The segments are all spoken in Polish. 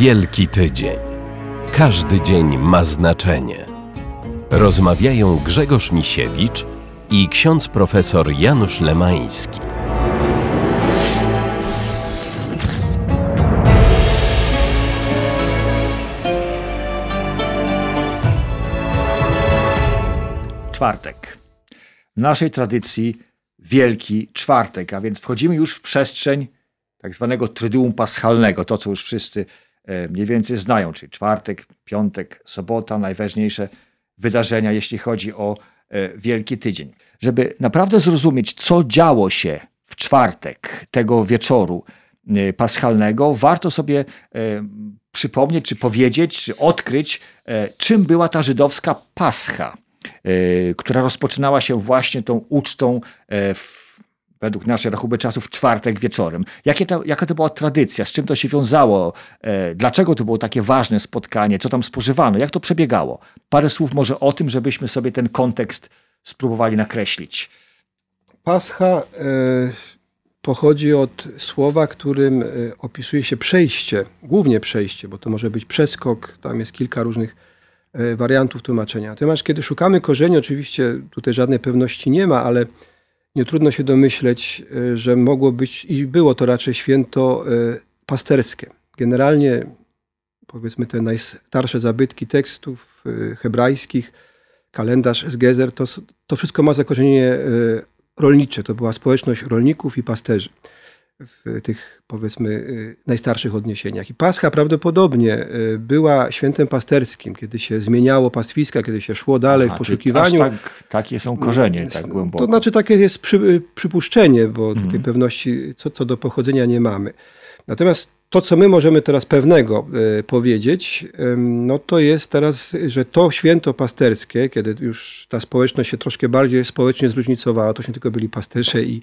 Wielki Tydzień. Każdy dzień ma znaczenie. Rozmawiają Grzegorz Misiewicz i ksiądz profesor Janusz Lemański. Czwartek. W naszej tradycji Wielki Czwartek, a więc wchodzimy już w przestrzeń tak zwanego Tryduum Paschalnego, to co już wszyscy mniej więcej znają, czyli czwartek, piątek, sobota, najważniejsze wydarzenia, jeśli chodzi o e, Wielki Tydzień. Żeby naprawdę zrozumieć, co działo się w czwartek tego wieczoru e, paschalnego, warto sobie przypomnieć, czy powiedzieć, czy odkryć, czym była ta żydowska Pascha, która rozpoczynała się właśnie tą ucztą w według naszej rachuby czasu w czwartek wieczorem. Jakie to, jaka to była tradycja, z czym to się wiązało, e, dlaczego to było takie ważne spotkanie, co tam spożywano, jak to przebiegało. Parę słów może o tym, żebyśmy sobie ten kontekst spróbowali nakreślić. Pascha e, pochodzi od słowa, którym e, opisuje się przejście, głównie przejście, bo to może być przeskok, tam jest kilka różnych wariantów tłumaczenia. Natomiast kiedy szukamy korzeni, oczywiście tutaj żadnej pewności nie ma, ale nie trudno się domyśleć, e, że mogło być i było to raczej święto e, pasterskie. Generalnie, powiedzmy, te najstarsze zabytki tekstów e, hebrajskich, kalendarz z Gezer, to, to wszystko ma zakorzenienie rolnicze. To była społeczność rolników i pasterzy w tych powiedzmy y, najstarszych odniesieniach. I Pascha prawdopodobnie y, była świętem pasterskim, kiedy się zmieniało pastwiska, kiedy się szło dalej Aha, w poszukiwaniu. Tak, takie są korzenie tak głęboko. To znaczy takie jest przy, y, przypuszczenie, bo mhm. tutaj pewności co, co do pochodzenia nie mamy. Natomiast to, co my możemy teraz pewnego powiedzieć, no to jest teraz, że to święto pasterskie, kiedy już ta społeczność się troszkę bardziej społecznie zróżnicowała, to się tylko byli pasterze i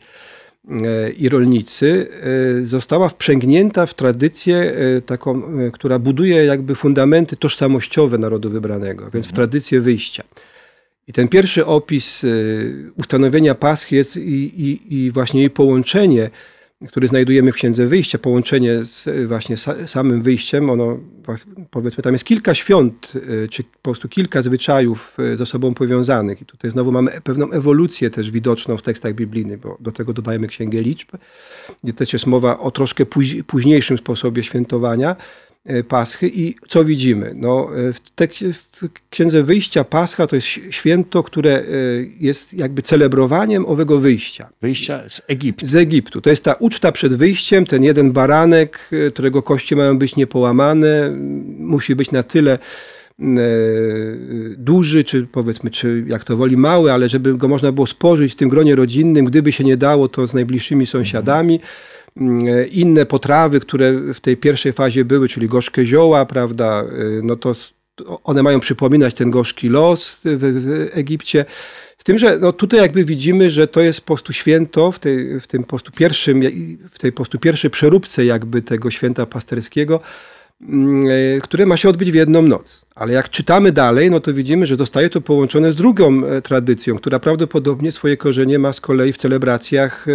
i rolnicy, e, została wprzęgnięta w tradycję e, taką, która buduje jakby fundamenty tożsamościowe narodu wybranego, więc w mhm. tradycję wyjścia. I ten pierwszy opis ustanowienia Paschy jest i, i, i właśnie jej połączenie który znajdujemy w Księdze Wyjścia, połączenie z właśnie samym wyjściem, ono powiedzmy tam jest kilka świąt, y, czy po prostu kilka zwyczajów y, ze sobą powiązanych. I tutaj znowu mamy pewną ewolucję też widoczną w tekstach biblijnych, bo do tego dodajemy Księgę Liczb, gdzie też jest mowa o troszkę późniejszym sposobie świętowania, E, Paschy i co widzimy? No, e, w, tekście, w Księdze Wyjścia Pascha to jest święto, które e, jest jakby celebrowaniem owego wyjścia. Wyjścia z Egiptu. Z Egiptu. To jest ta uczta przed wyjściem, ten jeden baranek, którego kości mają być niepołamane, musi być na tyle duży, czy powiedzmy, czy jak to woli mały, ale żeby go można było spożyć w tym gronie rodzinnym, gdyby się nie dało, to z najbliższymi sąsiadami. Mhm inne potrawy, które w tej pierwszej fazie były, czyli gorzkie zioła, prawda, y, no to one mają przypominać ten gorzki los w, w Egipcie. Z tym, że no tutaj jakby widzimy, że to jest po prostu święto w, tej, w tym po pierwszym, w tej po pierwszej przeróbce jakby tego święta pasterskiego, e, które ma się odbyć w jedną noc. Ale jak czytamy dalej, no to widzimy, że zostaje to połączone z drugą e, tradycją, która prawdopodobnie swoje korzenie ma z kolei w celebracjach, e,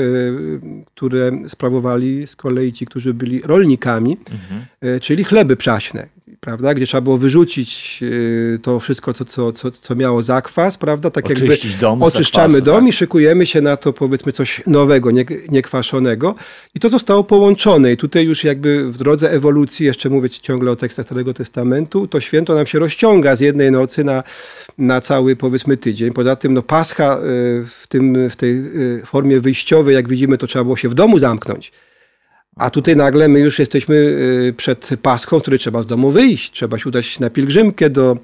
które sprawowali z kolei ci, którzy byli rolnikami, mhm. czyli chleby przaśne prawda, gdzie trzeba było wyrzucić y, to wszystko, co, co, co, co miało zakwas, prawda, tak Oczyścić jakby dom oczyszczamy zakwasu, dom tak? i szykujemy się na to powiedzmy coś nowego, nie, niekwaszonego i to zostało połączone i tutaj już jakby w drodze ewolucji, jeszcze mówię ciągle o tekstach Starego Testamentu, to święto nam się rozciąga z jednej nocy na, na cały powiedzmy tydzień. Poza tym no Pascha y, w, tym, w tej y, formie wyjściowej, jak widzimy, to trzeba było się w domu zamknąć. A tutaj nagle my już jesteśmy y, przed Paschą, który trzeba z domu wyjść. Trzeba się udać na pielgrzymkę do,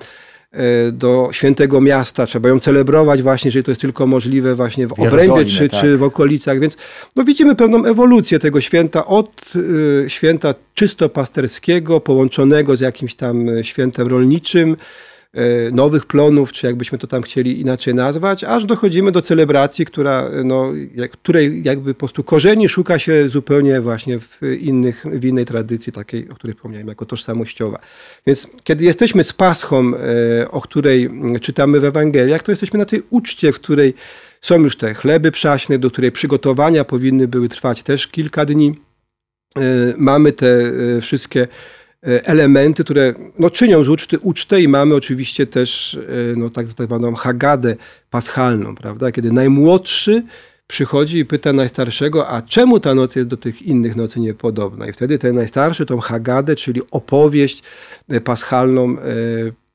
y, do świętego miasta, trzeba ją celebrować właśnie, jeżeli to jest tylko możliwe właśnie w, obrębie czy, tak. czy w okolicach. Więc no, widzimy pewną ewolucję tego święta od y, święta czysto pasterskiego, połączonego z jakimś tam świętem rolniczym, nowych plonów, czy jakbyśmy to tam chcieli inaczej nazwać, aż dochodzimy do celebracji, która, no, której jakby po prostu korzeni szuka się zupełnie właśnie w, innych, w innej tradycji, takiej, o której wspomniałem, jako tożsamościowa. Więc kiedy jesteśmy z Paschą, e, o której czytamy w Ewangeliach, to jesteśmy na tej uczcie, w której są już te chleby przaśne, do której przygotowania powinny były trwać też kilka dni. E, mamy te wszystkie e, elementy, które no, czynią z uczty ucztę i mamy oczywiście też e, no, tak zwaną hagadę paschalną, prawda? kiedy najmłodszy przychodzi i pyta najstarszego, a czemu ta noc jest do tych innych nocy niepodobna? I wtedy ten najstarszy tą hagadę, czyli opowieść paschalną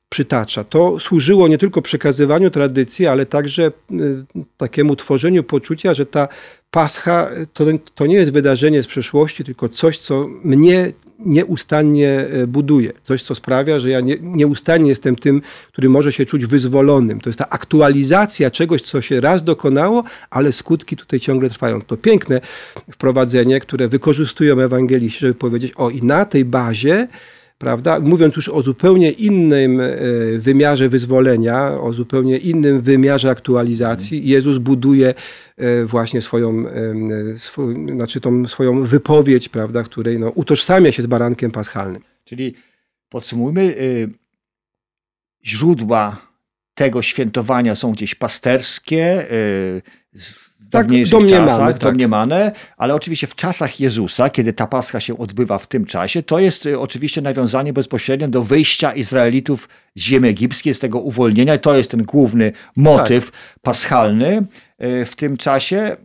przytacza. To służyło nie tylko przekazywaniu tradycji, ale także takiemu tworzeniu poczucia, że ta Pascha to, to nie jest wydarzenie z przeszłości, tylko coś, co mnie nieustannie e, buduje. Coś, co sprawia, że ja nie, nieustannie jestem tym, który może się czuć wyzwolonym. To jest ta aktualizacja czegoś, co się raz dokonało, ale skutki tutaj ciągle trwają. To piękne wprowadzenie, które wykorzystują ewangeliści, żeby powiedzieć, o i na tej bazie prawda? Mówiąc już o zupełnie innym e, wymiarze wyzwolenia, o zupełnie innym wymiarze aktualizacji, Jezus buduje e, właśnie swoją, swój, znaczy tą swoją wypowiedź, prawda, której no, utożsamia się z barankiem paschalnym. Czyli podsumujmy, y, źródła tego świętowania są gdzieś pasterskie, tak, domniemane, czasach, tak. domniemane, ale oczywiście w czasach Jezusa, kiedy ta Pascha się odbywa w tym czasie, to jest y, oczywiście nawiązanie bezpośrednio do wyjścia Izraelitów z ziemi egipskiej, z tego uwolnienia. To jest ten główny motyw tak. paschalny y, w tym czasie,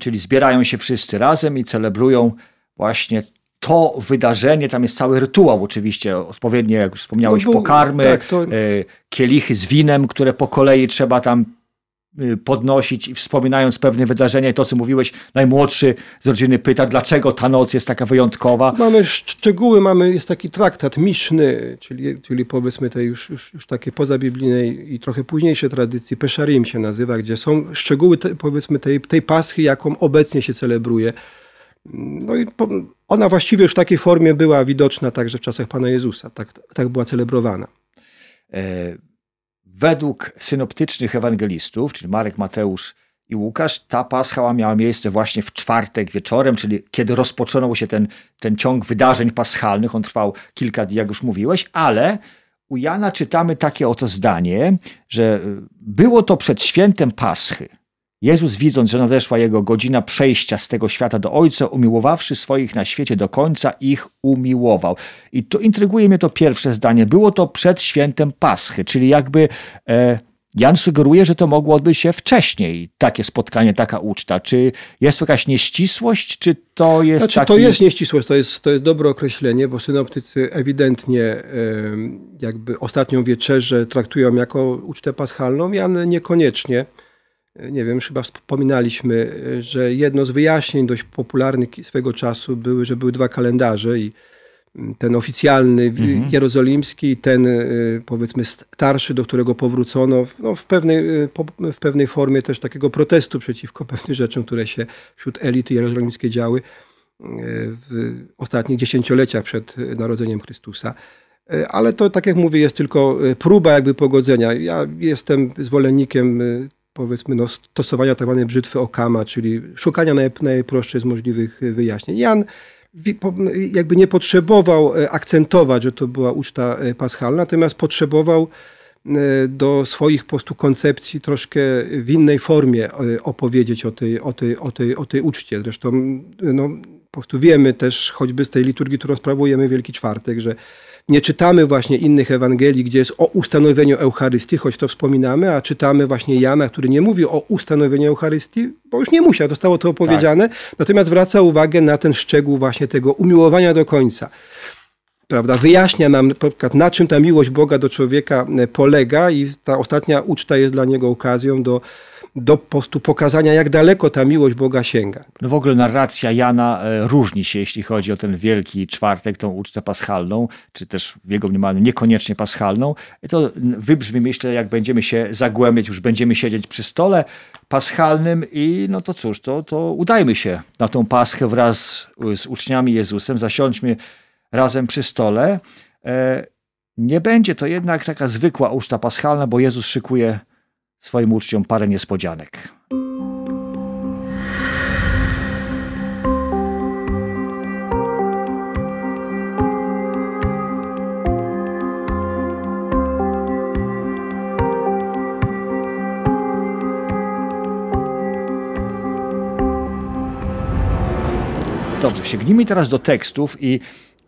czyli zbierają się wszyscy razem i celebrują właśnie to wydarzenie, tam jest cały rytuał oczywiście, odpowiednie, jak już wspomniałeś, no, pokarmy, tak, to... Y, kielichy z winem, które po kolei trzeba tam podnosić i wspominając pewne wydarzenia i to, co mówiłeś, najmłodszy z rodziny pyta, dlaczego ta noc jest taka wyjątkowa. Mamy szczegóły, mamy, jest taki traktat miszny, czyli, czyli powiedzmy tej już, już, już takie pozabiblijnej i trochę późniejszej tradycji, Peszarim się nazywa, gdzie są szczegóły te, powiedzmy tej, tej paschy, jaką obecnie się celebruje. No i ona właściwie już w takiej formie była widoczna także w czasach Pana Jezusa, tak, tak była celebrowana. E według synoptycznych ewangelistów, czyli Marek, Mateusz i Łukasz, ta pascha miała miejsce właśnie w czwartek wieczorem, czyli kiedy rozpoczął się ten, ten ciąg wydarzeń paschalnych. On trwał kilka dni, jak już mówiłeś, ale u Jana czytamy takie oto zdanie, że było to przed świętem Paschy. Jezus, widząc, że nadeszła jego godzina przejścia z tego świata do Ojca, umiłowawszy swoich na świecie do końca, ich umiłował. I tu intryguje mnie to pierwsze zdanie. Było to przed świętem Paschy, czyli jakby e, Jan sugeruje, że to mogło odbyć się wcześniej, takie spotkanie, taka uczta. Czy jest to jakaś nieścisłość, czy to jest znaczy, taki... To jest nieścisłość, to jest, to jest dobre określenie, bo synoptycy ewidentnie jakby ostatnią wieczerzę traktują jako ucztę paschalną, Jan niekoniecznie nie wiem, chyba wspominaliśmy, że jedno z wyjaśnień dość popularnych swego czasu były, że były dwa kalendarze i ten oficjalny mhm. jerozolimski, ten y, powiedzmy starszy, do którego powrócono no, w, pewnej, y, w pewnej formie też takiego protestu przeciwko pewnym rzeczom, które się wśród elity jerozolimskiej działy y, w ostatnich dziesięcioleciach przed narodzeniem Chrystusa. Ale to, tak jak mówię, jest tylko próba jakby pogodzenia. Ja jestem zwolennikiem powiedzmy no, stosowania tak zwanej brzytwy Okama, czyli szukania najprostszych z możliwych wyjaśnień. Jan jakby nie potrzebował e, akcentować, że to była uczta e, paschalna, natomiast potrzebował e, do swoich po prostu koncepcji troszkę w innej formie opowiedzieć o tej, o tej, o tej, o tej uczcie. Zresztą no, po prostu wiemy też choćby z tej liturgii, którą sprawujemy Wielki Czwartek, że nie czytamy właśnie innych Ewangelii, gdzie jest o ustanowieniu Eucharystii, choć to wspominamy, a czytamy właśnie Jana, który nie mówi o ustanowieniu Eucharystii, bo już nie musiał, zostało to opowiedziane, tak. natomiast zwraca uwagę na ten szczegół właśnie tego umiłowania do końca. Prawda, wyjaśnia nam na, przykład, na czym ta miłość Boga do człowieka polega i ta ostatnia uczta jest dla niego okazją do do postu pokazania, jak daleko ta miłość Boga sięga. No w ogóle narracja Jana e, różni się, jeśli chodzi o ten wielki czwartek, tą ucztę paschalną, czy też w jego mniemaniu niekoniecznie paschalną. To wybrzmi, myślę, jak będziemy się zagłębiać, już będziemy siedzieć przy stole paschalnym i no to cóż, to, to udajmy się na tą paschę wraz z uczniami Jezusem, zasiądźmy razem przy stole. E, nie będzie to jednak taka zwykła uczta paschalna, bo Jezus szykuje swoim uczniom parę niespodzianek. Dobrze, sięgnijmy teraz do tekstów i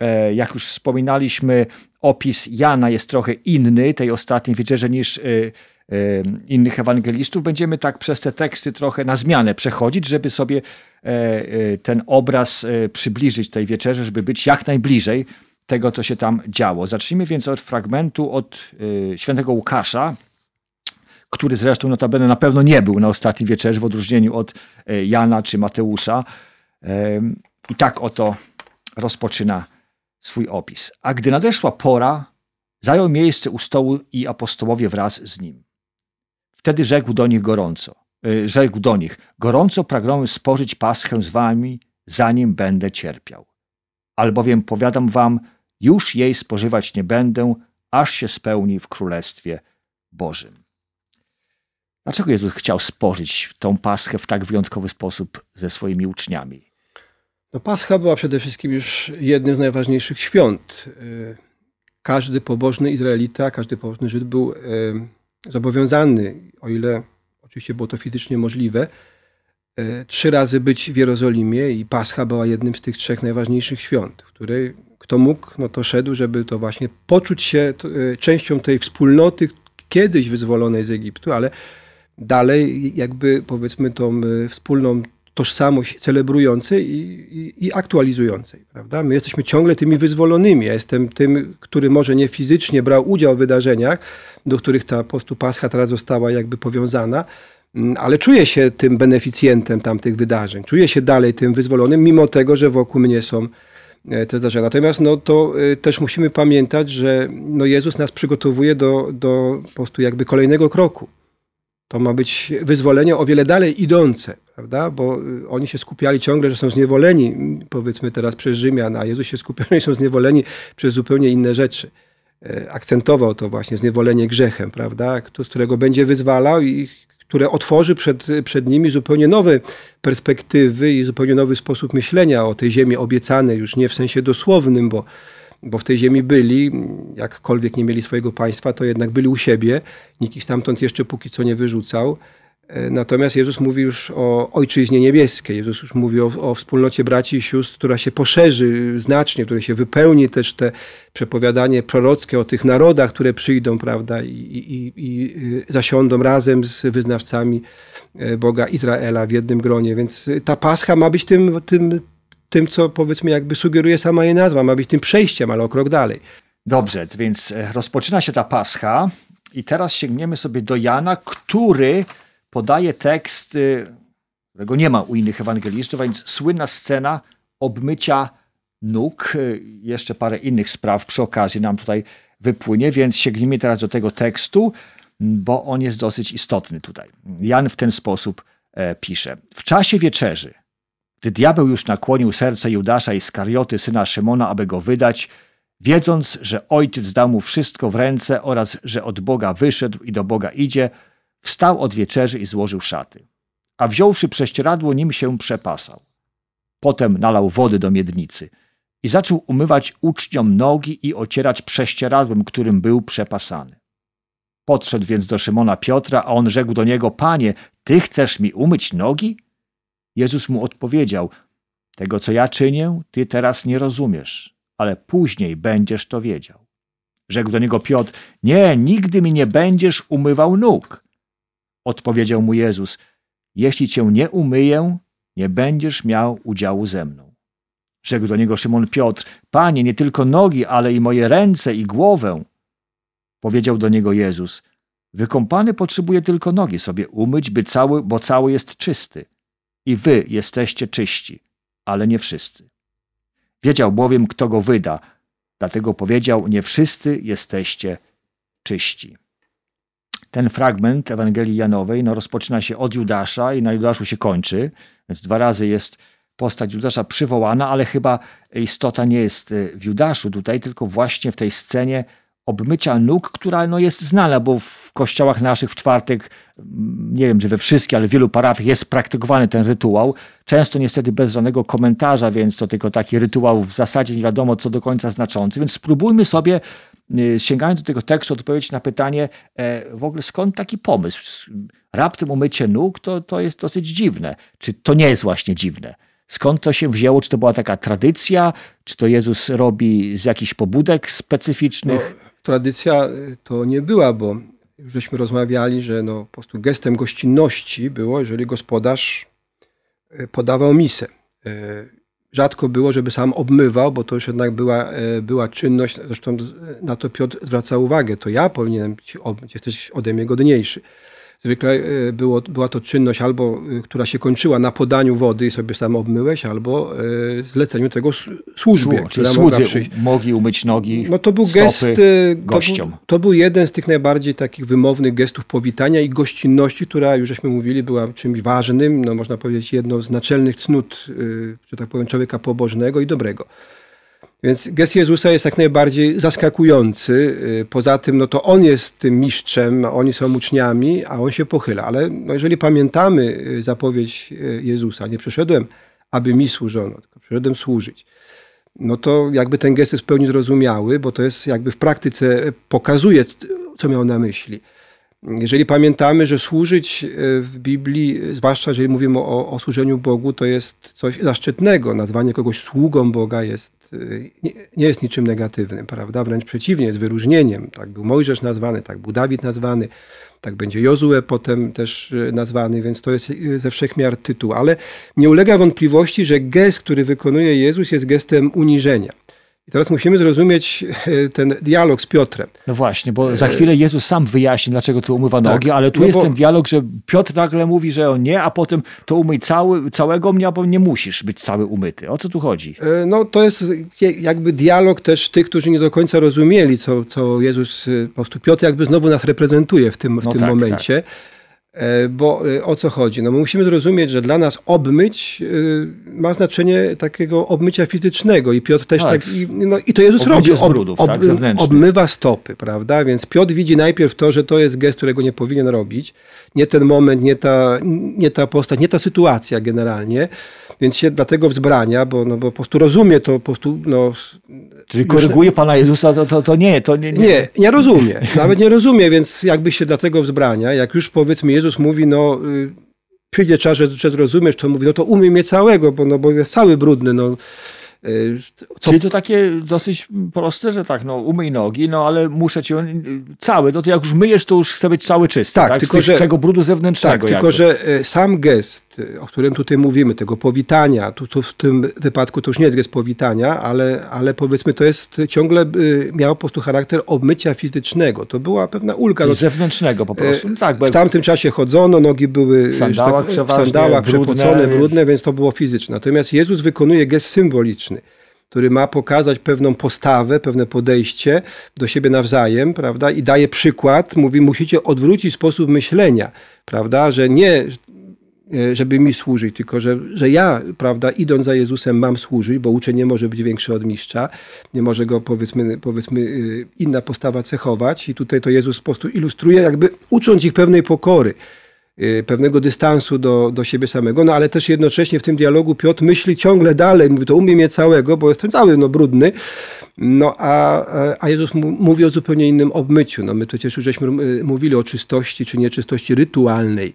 E, jak już wspominaliśmy, opis Jana jest trochę inny, tej ostatniej wieczerzy, niż e, innych ewangelistów. Będziemy tak przez te teksty trochę na zmianę przechodzić, żeby sobie ten obraz przybliżyć tej wieczerzy, żeby być jak najbliżej tego, co się tam działo. Zacznijmy więc od fragmentu od świętego Łukasza, który zresztą notabene na pewno nie był na ostatniej wieczerzy, w odróżnieniu od e, Jana czy Mateusza. I tak oto rozpoczyna swój opis. A gdy nadeszła pora, zajął miejsce u stołu i apostołowie wraz z nim. Wtedy rzekł do nich gorąco, e, rzekł do nich, gorąco pragnąłem spożyć paschę z wami, zanim będę cierpiał. Albowiem powiadam wam, już jej spożywać nie będę, aż się spełni w Królestwie Bożym. Dlaczego Jezus chciał spożyć tą paschę w tak wyjątkowy sposób ze swoimi uczniami? No, Pascha była przede wszystkim już jednym z najważniejszych świąt. E, każdy pobożny Izraelita, każdy pobożny Żyd był e, zobowiązany, o ile oczywiście było to fizycznie możliwe, e, trzy razy być w Jerozolimie i Pascha była jednym z tych trzech najważniejszych świąt, w której kto mógł, no to szedł, żeby to właśnie poczuć się częścią tej wspólnoty kiedyś wyzwolonej z Egiptu, ale dalej jakby powiedzmy tą e, wspólną tożsamość celebrującej i, i, i, aktualizującej. Prawda? My jesteśmy ciągle tymi wyzwolonymi. Ja jestem tym, który może nie fizycznie brał udział w wydarzeniach, do których ta postu Pascha teraz została jakby powiązana, mm, ale czuję się tym beneficjentem tamtych wydarzeń. Czuję się dalej tym wyzwolonym, mimo tego, że wokół mnie są e, te zdarzenia. Natomiast no, to e, też musimy pamiętać, że no, Jezus nas przygotowuje do, do postu jakby kolejnego kroku. To ma być wyzwolenie o wiele dalej idące, prawda? Bo y, oni się skupiali ciągle, że są zniewoleni, powiedzmy teraz przez Rzymian, a Jezus się skupiał, że są zniewoleni przez zupełnie inne rzeczy. E, akcentował to właśnie zniewolenie grzechem, prawda? Z którego będzie wyzwalał i które otworzy przed, przed nimi zupełnie nowe perspektywy i zupełnie nowy sposób myślenia o tej ziemi obiecanej, już nie w sensie dosłownym, bo bo w tej ziemi byli, jakkolwiek nie mieli swojego państwa, to jednak byli u siebie. Nikt ich stamtąd jeszcze póki co nie wyrzucał. E, natomiast Jezus mówi już o ojczyźnie niebieskiej. Jezus już mówi o, o, wspólnocie braci i sióstr, która się poszerzy znacznie, której się wypełni też te przepowiadanie prorockie o tych narodach, które przyjdą, prawda, i, i, i zasiądą razem z wyznawcami e, Boga Izraela w jednym gronie. Więc ta Pascha ma być tym, tym, tym, co powiedzmy jakby sugeruje sama jej nazwa, ma być tym przejściem, ale o krok dalej. Dobrze, więc e, rozpoczyna się ta Pascha i teraz sięgniemy sobie do Jana, który podaje tekst, y, którego nie ma u innych ewangelistów, a więc słynna scena obmycia nóg. Y, jeszcze parę innych spraw przy okazji nam tutaj wypłynie, więc sięgnijmy teraz do tego tekstu, bo on jest dosyć istotny tutaj. Jan w ten sposób e, pisze. W czasie wieczerzy gdy diabeł już nakłonił serce Judasza i Skarioty, syna Szymona, aby go wydać, wiedząc, że ojciec dał mu wszystko w ręce oraz że od Boga wyszedł i do Boga idzie, wstał od wieczerzy i złożył szaty. A wziąwszy prześcieradło, nim się przepasał. Potem nalał wody do miednicy i zaczął umywać uczniom nogi i ocierać prześcieradłem, którym był przepasany. Podszedł więc do Szymona Piotra, a on rzekł do niego: Panie, ty chcesz mi umyć nogi? Jezus mu odpowiedział: Tego, co ja czynię, ty teraz nie rozumiesz, ale później będziesz to wiedział. Rzekł do niego Piotr: Nie, nigdy mi nie będziesz umywał nóg. Odpowiedział mu Jezus: Jeśli cię nie umyję, nie będziesz miał udziału ze mną. Rzekł do niego Szymon Piotr: Panie, nie tylko nogi, ale i moje ręce i głowę. Powiedział do niego Jezus: Wykąpany potrzebuje tylko nogi sobie umyć, by cały, bo cały jest czysty i wy jesteście czyści, ale nie wszyscy. Wiedział bowiem, kto go wyda, dlatego powiedział: Nie wszyscy jesteście czyści. Ten fragment Ewangelii Janowej no, rozpoczyna się od Judasza i na Judaszu się kończy, więc dwa razy jest postać Judasza przywołana, ale chyba istota nie jest e, w Judaszu tutaj, tylko właśnie w tej scenie obmycia nóg, która no, jest znana, bo w kościołach naszych w czwartek, mm, nie wiem czy we wszystkich, ale w wielu parafiach jest praktykowany ten rytuał. Często niestety bez żadnego komentarza, więc to tylko taki rytuał w zasadzie nie wiadomo co do końca znaczący. Więc spróbujmy sobie, y, sięgając do tego tekstu, odpowiedzieć na pytanie e, w ogóle skąd taki pomysł. Raptem umycie nóg to, to jest dosyć dziwne. Czy to nie jest właśnie dziwne? Skąd to się wzięło? Czy to była taka tradycja? Czy to Jezus robi z jakichś pobudek specyficznych? Tradycja y, to nie była, bo już żeśmy rozmawiali, że no, po prostu gestem gościnności było, jeżeli gospodarz y, podawał misę. Y, rzadko było, żeby sam obmywał, bo to już jednak była, była czynność, zresztą na to Piotr zwraca uwagę, to ja powinienem ci obmyć, jesteś ode mnie godniejszy. Zwykle e, było, była to czynność albo, e, która się kończyła na podaniu wody i sobie sam obmyłeś, albo e, zleceniu tego służbie, Słu, która mogła przyjść. mogli umyć nogi, No to był gest gościom. To, to, był jeden z tych najbardziej takich wymownych gestów powitania i gościnności, która, już żeśmy mówili, była czymś ważnym, no można powiedzieć jedną z naczelnych cnót, że tak powiem, człowieka pobożnego i dobrego. Więc gest Jezusa jest jak najbardziej zaskakujący. Y, poza tym, no to on jest tym mistrzem, oni są uczniami, a on się pochyla. Ale no jeżeli pamiętamy y, zapowiedź y, Jezusa, nie przyszedłem, aby mi służono, tylko przyszedłem służyć. No to jakby ten gest jest w pełni zrozumiały, bo to jest jakby w praktyce pokazuje, co miał na myśli. Jeżeli pamiętamy, że służyć w Biblii, zwłaszcza jeżeli mówimy o, o służeniu Bogu, to jest coś zaszczytnego. Nazwanie kogoś sługą Boga jest nie, nie jest niczym negatywnym, prawda? Wręcz przeciwnie, jest wyróżnieniem. Tak był Mojżesz nazwany, tak był Dawid nazwany, tak będzie Jozue potem też e, nazwany, więc to jest e, ze wszechmiar tytuł. Ale nie ulega wątpliwości, że gest, który wykonuje Jezus, jest gestem uniżenia. I teraz musimy zrozumieć e, ten dialog z Piotrem. No właśnie, bo za chwilę Jezus sam wyjaśni, dlaczego tu umywa tak, nogi, ale tu no jest bo... ten dialog, że Piotr nagle mówi, że on nie, a potem to umyj cały, całego mnie, bo nie musisz być cały umyty. O co tu chodzi? E, no to jest jakby dialog też tych, którzy nie do końca rozumieli, co, co Jezus, e, po prostu Piotr jakby znowu nas reprezentuje w tym, w no tym tak, momencie. Tak. E, bo e, o co chodzi? No my musimy zrozumieć, że dla nas obmyć e, ma znaczenie takiego obmycia fizycznego i Piotr też tak, tak i, no, i to Jezus robi, ob, brudów, ob, tak, obmywa stopy, prawda? Więc Piotr widzi najpierw to, że to jest gest, którego nie powinien robić, nie ten moment, nie ta, nie ta postać, nie ta sytuacja generalnie, więc się dlatego wzbrania, bo, no, bo po prostu rozumie to po prostu. No, Czyli koryguje już... Pana Jezusa, to, to, to nie, to nie, nie. Nie, nie rozumie. Nawet nie rozumie, więc jakby się dlatego wzbrania. Jak już powiedzmy Jezus mówi, no y, przyjdzie czas, że, że rozumiesz, to mówi, no to umie mnie całego, bo, no, bo jest cały brudny. No. Co... Czyli to takie dosyć proste, że tak, no umyj nogi, no ale muszę cię cały, no to jak już myjesz, to już chcę być cały czysty, tak? tak? Tylko, że, tego brudu zewnętrznego. Tak, tylko że e, sam gest, o którym tutaj mówimy, tego powitania, tu, tu w tym wypadku to już nie jest gest powitania, ale, ale powiedzmy to jest ciągle e, miało po prostu charakter obmycia fizycznego. To była pewna ulga. No, zewnętrznego po prostu. No tak, w tamtym czasie chodzono, nogi były w sandałach, tak, w sandałach przepocone, brudne, więc... to było fizyczne. Natomiast Jezus wykonuje gest symboliczny który ma pokazać pewną postawę, pewne podejście do siebie nawzajem, prawda? I daje przykład, mówi, musicie odwrócić sposób myślenia, prawda? Że nie żeby mi służyć, tylko że, że ja, prawda, idąc za Jezusem mam służyć, bo uczeń nie może być większy od mistrza, nie może go powiedzmy, powiedzmy e, inna postawa cechować i tutaj to Jezus po prostu ilustruje, jakby ucząc ich pewnej pokory. Y, pewnego dystansu do, do siebie samego, no ale też jednocześnie w tym dialogu Piotr myśli ciągle dalej, mówi to umie mnie całego, bo jestem cały no, brudny, no a, a Jezus mówi o zupełnie innym obmyciu. No my przecież już żeśmy y, mówili o czystości czy nieczystości rytualnej.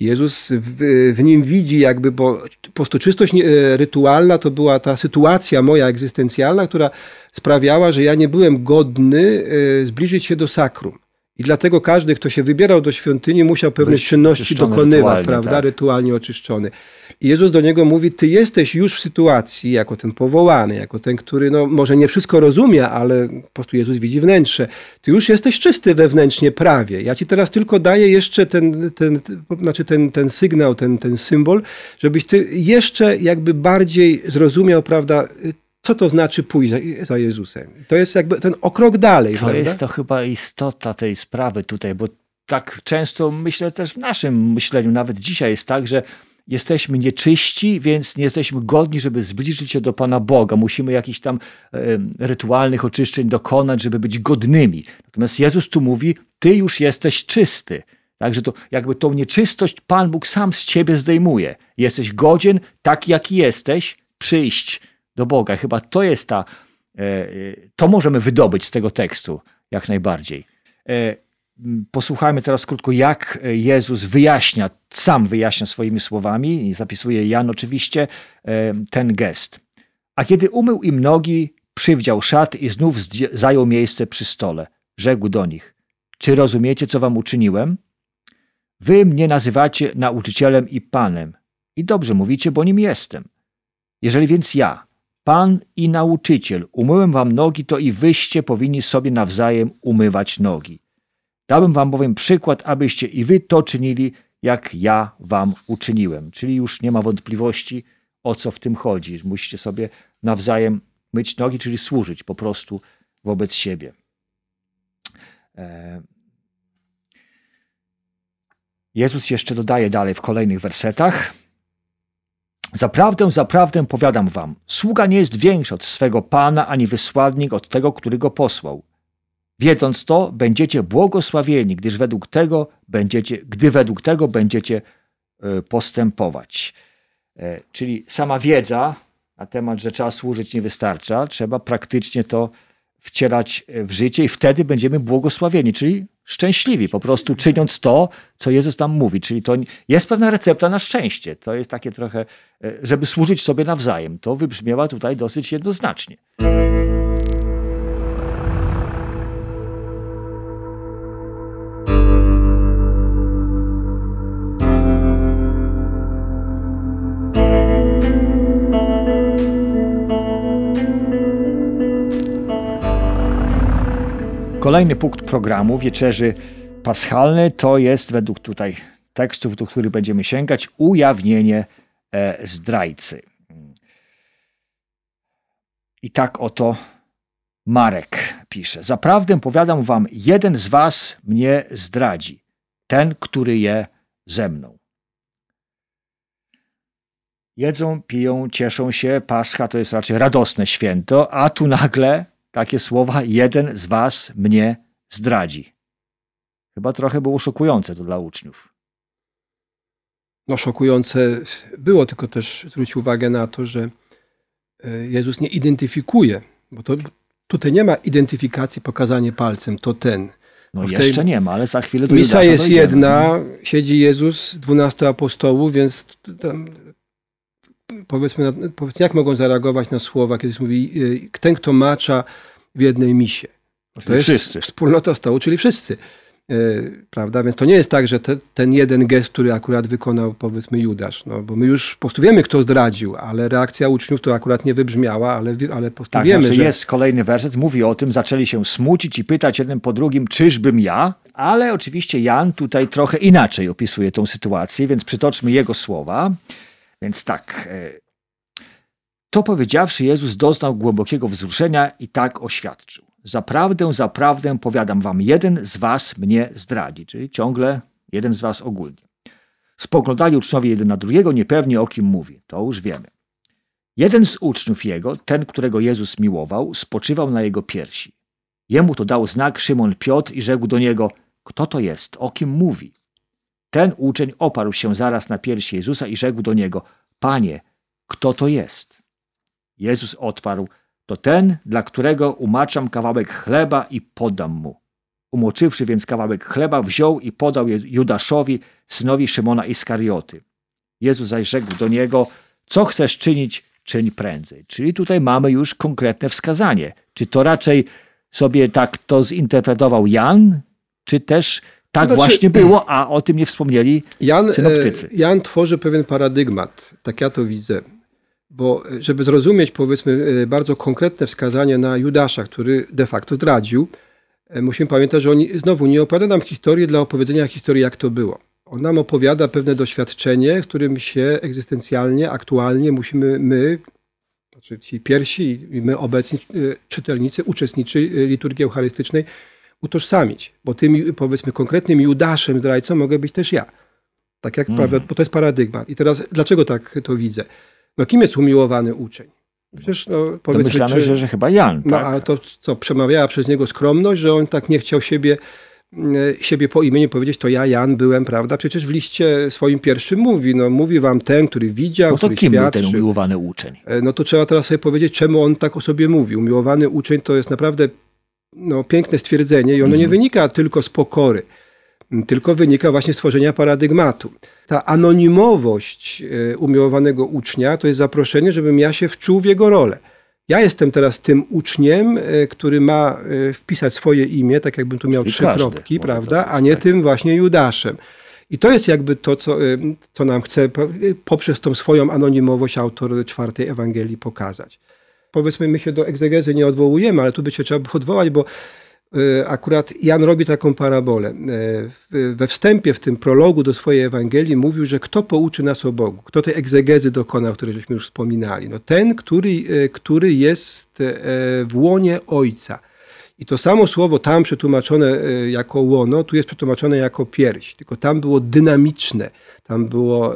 Jezus w, w, nim widzi jakby, bo po prostu czystość y, rytualna to była ta sytuacja moja egzystencjalna, która sprawiała, że ja nie byłem godny zbliżyć się do sakrum. I dlatego każdy, kto się wybierał do świątyni, musiał pewnych czynności dokonywać, prawda? Tak. Rytualnie oczyszczony. I Jezus do niego mówi: Ty jesteś już w sytuacji, jako ten powołany, jako ten, który no, może nie wszystko rozumie, ale po prostu Jezus widzi wnętrze. Ty już jesteś czysty wewnętrznie prawie. Ja ci teraz tylko daję jeszcze ten, ten, znaczy ten, ten sygnał, ten, ten symbol, żebyś ty jeszcze jakby bardziej zrozumiał, prawda? Co to znaczy pójść za, Jezusem. To jest jakby ten o krok dalej. To prawda? jest to chyba istota tej sprawy tutaj, bo tak często myślę też w naszym myśleniu, nawet dzisiaj jest tak, że jesteśmy nieczyści, więc nie jesteśmy godni, żeby zbliżyć się do Pana Boga. Musimy jakichś tam e, rytualnych oczyszczeń dokonać, żeby być godnymi. Natomiast Jezus tu mówi, ty już jesteś czysty. Także to jakby tą nieczystość Pan Bóg sam z ciebie zdejmuje. Jesteś godzien, taki jaki jesteś, przyjść do Boga. Chyba to jest ta, e, e, to możemy wydobyć z tego tekstu jak najbardziej. E, posłuchajmy teraz krótko, jak Jezus wyjaśnia, sam wyjaśnia swoimi słowami, zapisuje Jan oczywiście, ten gest. A kiedy umył im nogi, przywdział szat i znów zajął miejsce przy stole. Rzekł do nich: Czy rozumiecie, co wam uczyniłem? Wy mnie nazywacie nauczycielem i panem. I dobrze mówicie, bo nim jestem. Jeżeli więc ja, pan i nauczyciel, umyłem wam nogi, to i wyście powinni sobie nawzajem umywać nogi. Dałem wam bowiem przykład, abyście i wy to czynili, jak ja wam uczyniłem. Czyli już nie ma wątpliwości, o co w tym chodzi. Musicie sobie nawzajem myć nogi, czyli służyć po prostu wobec siebie. E, Jezus jeszcze dodaje dalej w kolejnych wersetach. Zaprawdę, zaprawdę powiadam wam, sługa nie jest większy od swego Pana, ani wysłannik od tego, który go posłał. Wiedząc to, będziecie błogosławieni, gdyż według tego będziecie, gdy według tego będziecie e, postępować. E, czyli sama wiedza na temat, że trzeba służyć nie wystarcza, trzeba praktycznie to wcierać w życie i wtedy będziemy błogosławieni, czyli szczęśliwi, po prostu czyniąc to, co Jezus tam mówi. Czyli to jest pewna recepta na szczęście. To jest takie trochę, e, żeby służyć sobie nawzajem. To wybrzmiewa tutaj dosyć jednoznacznie. Kolejny punkt programu wieczerzy paschalnej to jest według tutaj tekstów, do których będziemy sięgać, ujawnienie e, zdrajcy. I tak oto Marek pisze: Zaprawdę powiadam wam, jeden z was mnie zdradzi, ten, który je ze mną. Jedzą, piją, cieszą się. Pascha to jest raczej radosne święto, a tu nagle takie słowa: Jeden z was mnie zdradzi. Chyba trochę było szokujące to dla uczniów. No, szokujące było, tylko też zwróć uwagę na to, że e, Jezus nie identyfikuje, bo to tutaj nie ma identyfikacji, pokazanie palcem, to ten. No jeszcze nie ma, ale za chwilę to Misa jest dojdziemy. jedna, siedzi Jezus, dwunastu apostołów, więc tam, powiedzmy, powiedzmy, jak mogą zareagować na słowa, kiedy mówi e, ten, kto macza w jednej misie. To jest wszyscy. wspólnota stołu, czyli wszyscy. E, prawda? Więc to nie jest tak, że te, ten jeden gest, który akurat wykonał powiedzmy Judasz, no, bo my już po prostu wiemy, kto zdradził, ale reakcja uczniów to akurat nie wybrzmiała, ale, ale po prostu tak, wiemy, znaczy że... jest kolejny werset, mówi o tym, zaczęli się smucić i pytać jeden po drugim, czyżbym ja? Ale oczywiście Jan tutaj trochę inaczej opisuje tą sytuację, więc przytoczmy jego słowa. Więc tak, e, to powiedziawszy, Jezus doznał głębokiego wzruszenia i tak oświadczył. Zaprawdę, zaprawdę powiadam wam, jeden z was mnie zdradzi, czyli ciągle jeden z was ogólnie. Spoglądali uczniowie jeden na drugiego, niepewnie o kim mówi. To już wiemy. Jeden z uczniów jego, ten, którego Jezus miłował, spoczywał na jego piersi. Jemu to dał znak Szymon Piotr i rzekł do niego: Kto to jest? O kim mówi? Ten uczeń oparł się zaraz na piersi Jezusa i rzekł do niego: Panie, kto to jest? Jezus odparł: To ten, dla którego umaczam kawałek chleba i podam mu. Umoczywszy więc kawałek chleba, wziął i podał je Judaszowi, synowi Szymona Iskarioty. Jezus zaś rzekł do niego: Co chcesz czynić, czyń prędzej. Czyli tutaj mamy już konkretne wskazanie. Czy to raczej sobie tak to zinterpretował Jan, czy też tak znaczy, właśnie było, a o tym nie wspomnieli Jan, synoptycy. E, Jan tworzy pewien paradygmat, tak ja to widzę. Bo e, żeby zrozumieć, powiedzmy, e, bardzo konkretne wskazanie na Judasza, który de facto zdradził, e, musimy pamiętać, że on znowu nie opowiada nam historii dla opowiedzenia historii, jak to było. On nam opowiada pewne doświadczenie, z którym się egzystencjalnie, aktualnie musimy my, znaczy ci pierwsi i my obecni czytelnicy, uczestnicy liturgii eucharystycznej, utożsamić. Bo tym, powiedzmy, konkretnym Judaszem, zdrajcą mogę być też ja. Tak jak, mm. prawda, bo to jest paradygmat. I teraz, dlaczego tak to widzę? No kim jest umiłowany uczeń? Przecież, no, powiedzmy, czy, że, że chyba Jan. No, tak? a to co, przemawiała przez niego skromność, że on tak nie chciał siebie, mm, siebie po imieniu powiedzieć, to ja Jan byłem, prawda? Przecież w liście swoim pierwszym mówi, no mówi wam ten, który widział, no to kim świadczy. był ten umiłowany uczeń? E, no to trzeba teraz sobie powiedzieć, czemu on tak o sobie mówi. Umiłowany uczeń to jest naprawdę no, piękne stwierdzenie i ono nie wynika tylko z pokory, tylko wynika właśnie z tworzenia paradygmatu. Ta anonimowość e, umiłowanego ucznia to jest zaproszenie, żebym ja się wczuł w jego rolę. Ja jestem teraz tym uczniem, e, który ma e, wpisać swoje imię, tak jakbym tu miał Czyli trzy każdy kropki, prawda, to a nie tak. tym właśnie Judaszem. I to jest jakby to, co, co nam chce po- poprzez tą swoją anonimowość autor czwartej Ewangelii pokazać. Powiedzmy, my się do egzegezy nie odwołujemy, ale tu by się trzeba było odwołać, bo akurat Jan robi taką parabolę. W- We wstępie, w tym prologu do swojej Ewangelii mówił, że kto pouczy nas o Bogu, kto tej egzegezy dokona, o której żeśmy już wspominali. No ten, który, y, który jest w łonie Ojca. I to samo słowo tam przetłumaczone e, jako łono, tu jest przetłumaczone jako pierś, tylko tam było dynamiczne. Tam, było,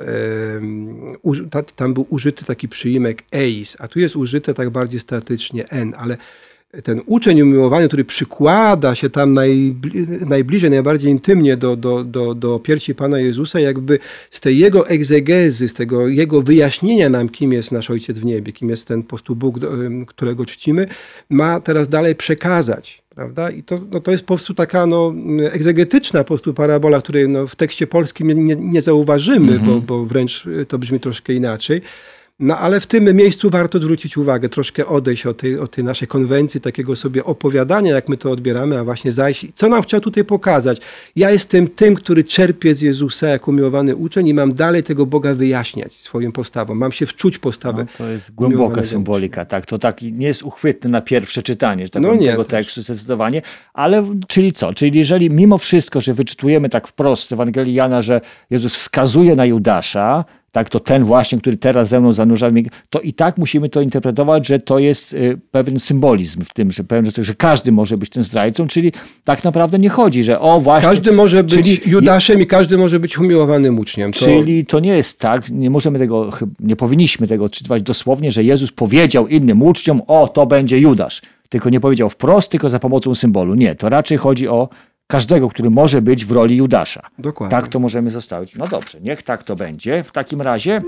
tam był użyty taki przyimek eis, a tu jest użyte tak bardziej statycznie en, ale ten uczeń umiłowany, który przykłada się tam najbli, najbliżej, najbardziej intymnie do, do, do, do piersi Pana Jezusa, jakby z tej jego egzegezy, z tego jego wyjaśnienia nam, kim jest nasz Ojciec w niebie, kim jest ten po prostu Bóg, którego czcimy, ma teraz dalej przekazać. Prawda? I to, no to jest po prostu taka no, egzegetyczna po prostu parabola, której no, w tekście polskim nie, nie, zauważymy, bo, bo wręcz to brzmi troszkę inaczej. No ale w tym miejscu warto zwrócić uwagę, troszkę odejść od tej, od tej naszej konwencji, takiego sobie opowiadania, jak my to odbieramy, a właśnie zajść. Co nam chciał tutaj pokazać? Ja jestem tym, który czerpie z Jezusa jako umiłowany uczeń i mam dalej tego Boga wyjaśniać swoją postawą. Mam się wczuć w postawę. No, to jest głęboka symbolika, tak. To tak nie jest uchwytny na pierwsze czytanie, że tak No nie, tego tekstu zdecydowanie. Ale czyli co? Czyli jeżeli mimo wszystko, że wyczytujemy tak wprost z Ewangelii Jana, że Jezus wskazuje na Judasza, tak, to ten właśnie, który teraz ze mną zanurza, to i tak musimy to interpretować, że to jest y, pewien symbolizm w tym, że, pewien, że, każdy może być tym zdrajcą, czyli tak naprawdę nie chodzi, że o właśnie... Każdy może być Judaszem i każdy może być umiłowanym uczniem. To... Czyli to nie jest tak, nie możemy tego, nie powinniśmy tego odczytywać dosłownie, że Jezus powiedział innym uczniom, o to będzie Judasz. Tylko nie powiedział wprost, tylko za pomocą symbolu. Nie, to raczej chodzi o każdego, który może być w roli Judasza. Dokładnie. Tak to możemy zostawić. No dobrze, niech tak to będzie. W takim razie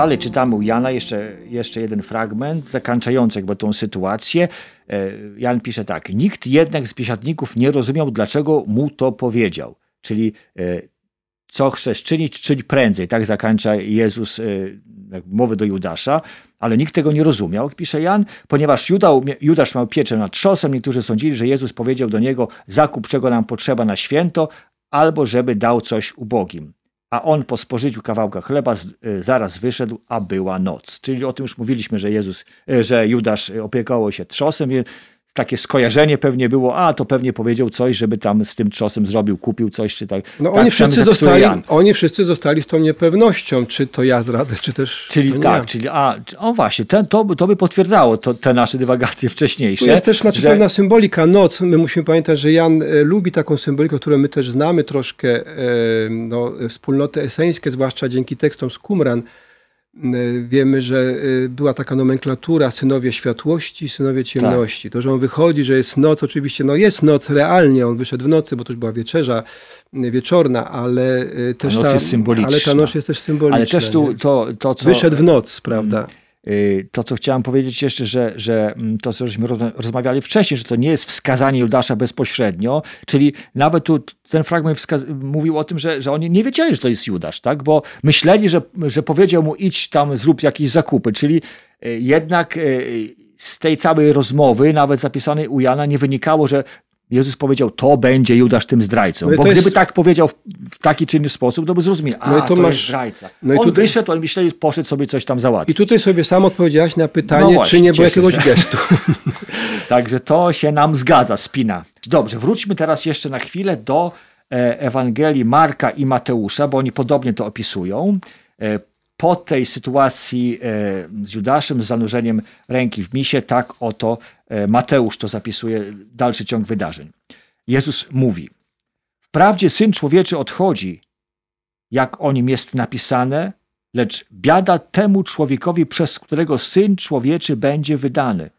Dalej czytamy u Jana jeszcze, jeszcze jeden fragment zakończający jakby tą sytuację. E, Jan pisze tak. Nikt jednak z biesiadników nie rozumiał, dlaczego mu to powiedział. Czyli e, co chcesz czynić, czyń prędzej. Tak zakończa Jezus e, mowy do Judasza, ale nikt tego nie rozumiał, pisze Jan, ponieważ Juda, Judasz miał pieczę nad trzosem. Niektórzy sądzili, że Jezus powiedział do niego zakup, czego nam potrzeba na święto, albo żeby dał coś ubogim. A on po spożyciu kawałka chleba y, zaraz wyszedł, a była noc. Czyli o tym już mówiliśmy, że Jezus, y, że Judasz y, opiekował się trzosem. Takie skojarzenie pewnie było, a to pewnie powiedział coś, żeby tam z tym trzosem zrobił, kupił coś, czy tak. No tak oni wszyscy, zapisuje zostali, Jan. oni wszyscy zostali z tą niepewnością, czy to ja zdradzę, czy też Czyli to nie tak, czyli a, o właśnie, ten, to, by- to by potwierdzało to, te nasze dywagacje wcześniejsze. Tu jest też znaczy, że- pewna symbolika. Noc, my musimy pamiętać, że Jan e, lubi taką symbolikę, którą my też znamy troszkę, e, no, wspólnoty eseńskie, zwłaszcza dzięki tekstom z Qumran. E, Wiemy, że e, była taka nomenklatura synowie światłości, synowie ciemności. To, że on wychodzi, że jest noc, oczywiście no jest noc realnie, on wyszedł w nocy, bo to już była wieczerza e, wieczorna, ale też noc ta, jest symboliczna. ale ta noc jest też symboliczna. Ale też tu to, to co... Wyszedł w noc, prawda? Y, To, co chciałem powiedzieć jeszcze, że, że mm, to, co żeśmy rozma- rozmawiali wcześniej, że to nie jest wskazanie Judasza bezpośrednio, czyli nawet tu ten fragment mówił o tym, że, że oni nie wiedzieli, że to jest Judasz, tak? bo myśleli, że, że powiedział mu idź tam, zrób jakieś zakupy, czyli y, jednak y, z tej całej rozmowy, nawet zapisanej u Jana, nie wynikało, że Jezus powiedział, to będzie Judasz tym zdrajcą. No bo gdyby jest- tak powiedział w, w taki czy inny sposób, to by zrozumieli, a No to, to jest masz- zdrajca. no i On tutaj- wyszedł, oni myśleli, poszedł sobie coś tam załatwić. I tutaj sobie sam odpowiedziałaś na pytanie, No właśnie, czy nie było jakiegoś się. gestu. Także to się nam zgadza, spina. Dobrze, wróćmy teraz jeszcze na chwilę do e, Ewangelii Marka i Mateusza, bo oni podobnie to opisują. Po tej sytuacji e, z Judaszem, z zanurzeniem ręki w misie, tak oto e, Mateusz to zapisuje, dalszy ciąg wydarzeń. Jezus mówi, wprawdzie Syn Człowieczy odchodzi, jak o nim jest napisane, lecz biada temu człowiekowi, przez którego Syn Człowieczy będzie wydany.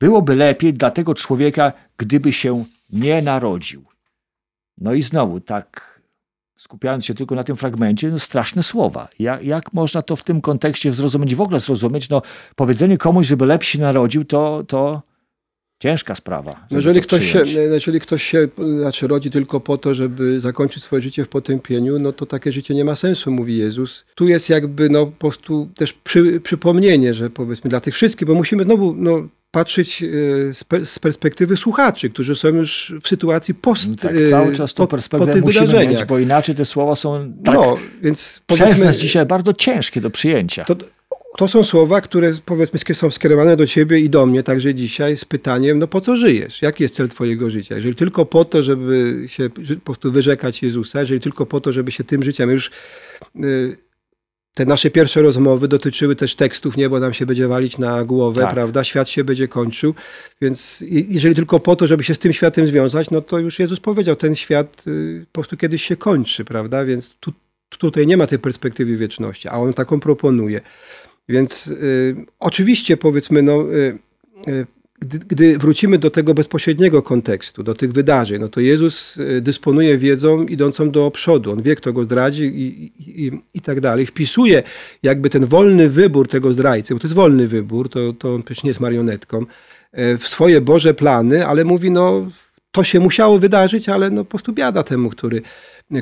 Byłoby lepiej dla tego człowieka, gdyby się nie narodził. No i znowu, tak skupiając się tylko na tym fragmencie, no straszne słowa. Jak, jak można to w tym kontekście zrozumieć, w ogóle zrozumieć? No, powiedzenie komuś, żeby lepiej się narodził, to, to ciężka sprawa. Jeżeli ktoś, się, jeżeli ktoś się znaczy rodzi tylko po to, żeby zakończyć swoje życie w potępieniu, no to takie życie nie ma sensu, mówi Jezus. Tu jest jakby no, po prostu też przy, przypomnienie, że powiedzmy dla tych wszystkich, bo musimy znowu no, patrzeć e, z perspektywy słuchaczy, którzy są już w sytuacji post, no tak, cały czas tą po, perspektywę po tych musimy wydarzeniach. Mieć, bo inaczej te słowa są tak no, więc przez nas dzisiaj bardzo ciężkie do przyjęcia. To, to są słowa, które powiedzmy są skierowane do ciebie i do mnie także dzisiaj z pytaniem, no po co żyjesz? Jaki jest cel twojego życia? Jeżeli tylko po to, żeby się po prostu wyrzekać Jezusa, jeżeli tylko po to, żeby się tym życiem już... Yy, te nasze pierwsze rozmowy dotyczyły też tekstów, nie, bo nam się będzie walić na głowę, tak. prawda? Świat się będzie kończył. Więc jeżeli tylko po to, żeby się z tym światem związać, no to już Jezus powiedział, ten świat y, po prostu kiedyś się kończy, prawda? Więc tu, tutaj nie ma tej perspektywy wieczności, a on taką proponuje. Więc y, oczywiście powiedzmy, no, y, y, gdy, gdy, wrócimy do tego bezpośredniego kontekstu, do tych wydarzeń, no to Jezus y, dysponuje wiedzą idącą do przodu. On wie, kto go zdradzi i, i, i, tak dalej. Wpisuje jakby ten wolny wybór tego zdrajcy, bo to jest wolny wybór, to, to on przecież nie jest marionetką, y, w swoje Boże plany, ale mówi, no to się musiało wydarzyć, ale no po prostu biada temu, który,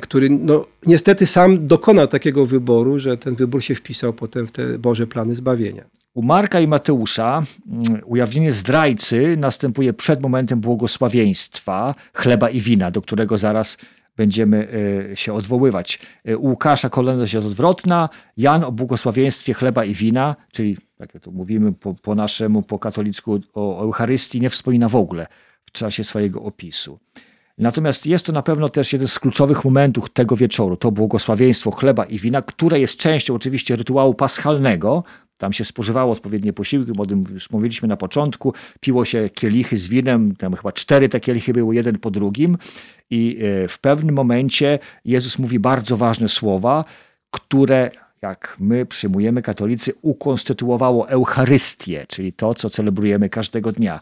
który no, niestety sam dokonał takiego wyboru, że ten wybór się wpisał potem w te Boże plany zbawienia. U Marka i Mateusza mm, ujawnienie zdrajcy następuje przed momentem błogosławieństwa chleba i wina, do którego zaraz będziemy e, się odwoływać. E, u Łukasza kolejność jest odwrotna. Jan o błogosławieństwie chleba i wina, czyli tak jak to mówimy po, po naszemu, po katolicku o Eucharystii, nie wspomina w ogóle w czasie swojego opisu. Natomiast jest to na pewno też jeden z kluczowych momentów tego wieczoru, to błogosławieństwo chleba i wina, które jest częścią oczywiście rytuału paschalnego. Tam się spożywało odpowiednie posiłki, o tym już mówiliśmy na początku. Piło się kielichy z winem, tam chyba cztery te kielichy były jeden po drugim. I e, w pewnym momencie Jezus mówi bardzo ważne słowa, które jak my przyjmujemy katolicy, ukonstytuowało Eucharystię, czyli to, co celebrujemy każdego dnia.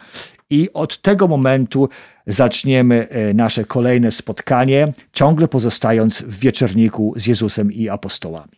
I od tego momentu zaczniemy e, nasze kolejne spotkanie, ciągle pozostając w wieczorniku z Jezusem i apostołami.